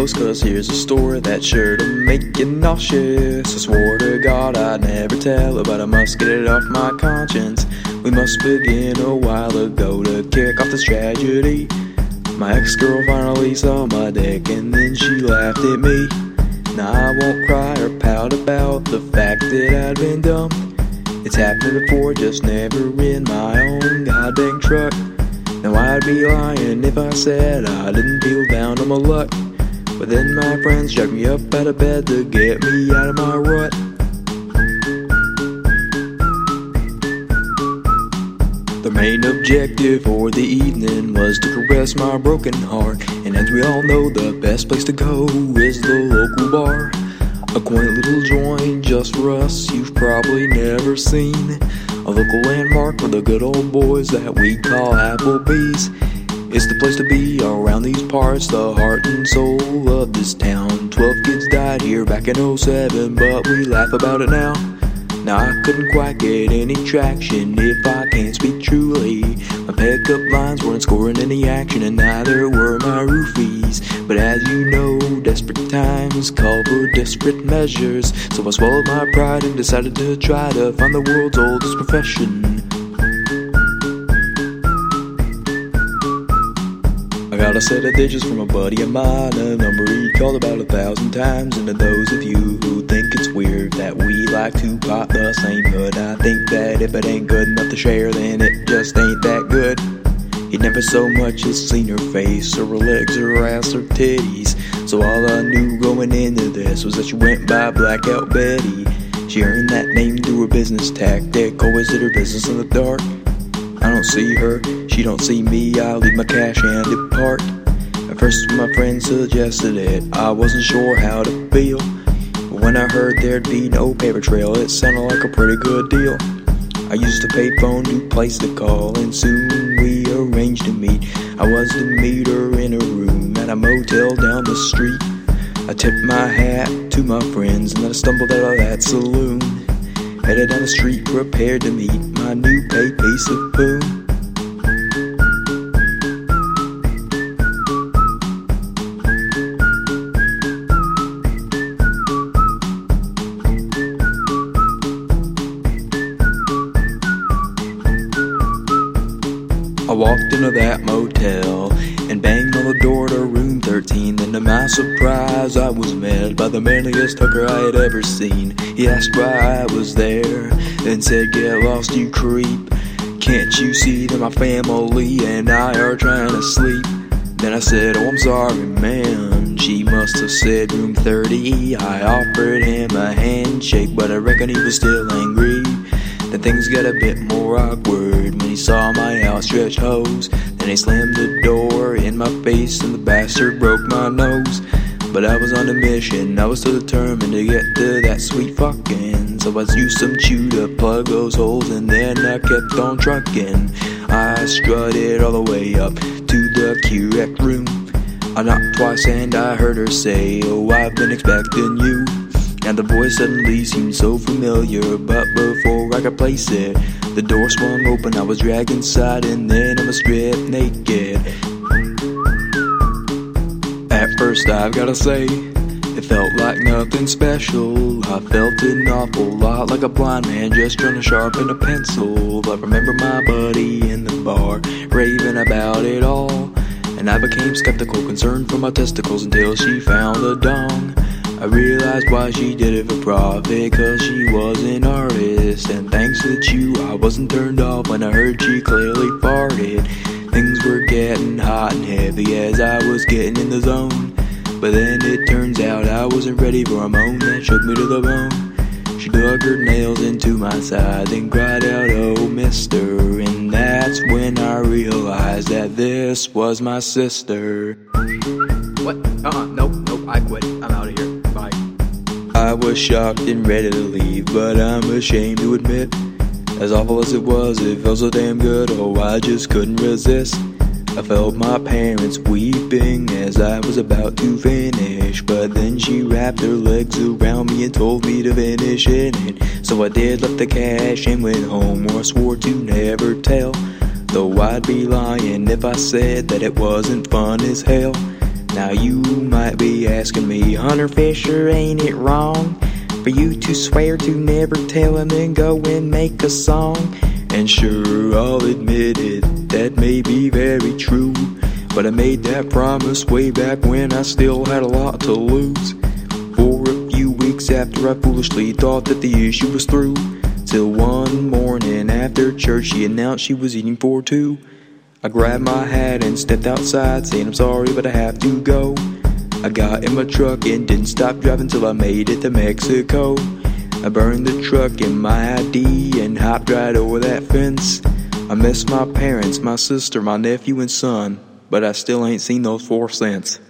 close, cause here's a story that's sure to make you nauseous. I swore to God I'd never tell it, but I must get it off my conscience. We must begin a while ago to kick off this tragedy. My ex girl finally saw my dick and then she laughed at me. Now I won't cry or pout about the fact that I'd been dumped. It's happened before, just never in my own goddamn truck. Now I'd be lying if I said I didn't feel down on my luck. But then my friends dragged me up out of bed to get me out of my rut. The main objective for the evening was to caress my broken heart. And as we all know, the best place to go is the local bar. A quaint little joint just for us you've probably never seen. A local landmark for the good old boys that we call Applebee's. It's the place to be around these parts, the heart and soul of this town. Twelve kids died here back in 07, but we laugh about it now. Now I couldn't quite get any traction if I can't speak truly. My pickup lines weren't scoring any action, and neither were my roofies. But as you know, desperate times call for desperate measures. So I swallowed my pride and decided to try to find the world's oldest profession. Got a set of digits from a buddy of mine, a number he called about a thousand times. And to those of you who think it's weird that we like to pop the same hood, I think that if it ain't good enough to share, then it just ain't that good. He'd never so much as seen her face, or her legs, or her ass, or titties. So all I knew going into this was that she went by Blackout Betty. She earned that name through her business tactic, always did her business in the dark. I don't see her, she don't see me, I leave my cash and depart. At first my friend suggested it, I wasn't sure how to feel. But when I heard there'd be no paper trail, it sounded like a pretty good deal. I used a payphone to place the call, and soon we arranged to meet. I was to meet her in a room at a motel down the street. I tipped my hat to my friends, and then I stumbled out of that saloon. Headed down the street, prepared to meet my new paid piece of boom. I walked into that motel the door to room 13. and to my surprise, I was met by the manliest hooker I had ever seen. He asked why I was there, then said, Get lost, you creep. Can't you see that my family and I are trying to sleep? Then I said, Oh, I'm sorry, ma'am. She must have said room 30. I offered him a handshake, but I reckon he was still angry. Then things got a bit more awkward when he saw my outstretched hose. Then he slammed the door in my face, and the bastard broke my nose. But I was on a mission, I was so determined to get to that sweet fucking. So I used some chew to plug those holes, and then I kept on trucking. I strutted all the way up to the QX room. I knocked twice and I heard her say, Oh, I've been expecting you. And the voice suddenly seemed so familiar, but before I could place it, the door swung open, I was dragged inside, and then I was stripped naked. At first, I've gotta say, it felt like nothing special. I felt an awful lot like a blind man just trying to sharpen a pencil. But remember my buddy in the bar raving about it all. And I became skeptical, concerned for my testicles until she found a dong. I realized why she did it for profit, cause she was an artist. And thanks to you, I wasn't turned off when I heard she clearly farted. Things were getting hot and heavy as I was getting in the zone. But then it turns out I wasn't ready for a moan that shook me to the bone. She dug her nails into my side, then cried out, Oh, mister. And that's when I realized that this was my sister. What? Uh-uh, nope, nope, I quit. I'm out of here. Bye. I was shocked and ready to leave, but I'm ashamed to admit. As awful as it was, it felt so damn good, oh, I just couldn't resist. I felt my parents weeping as I was about to finish, but then she wrapped her legs around me and told me to finish in it. So I did, left the cash and went home, or I swore to never tell. Though I'd be lying if I said that it wasn't fun as hell. Now you might be asking me, Hunter Fisher, ain't it wrong for you to swear to never tell and then go and make a song? And sure, I'll admit it, that may be very true. But I made that promise way back when I still had a lot to lose. For a few weeks after I foolishly thought that the issue was through. Till one morning after church, she announced she was eating for two. I grabbed my hat and stepped outside, saying I'm sorry, but I have to go. I got in my truck and didn't stop driving till I made it to Mexico. I burned the truck and my ID and hopped right over that fence. I missed my parents, my sister, my nephew, and son, but I still ain't seen those four cents.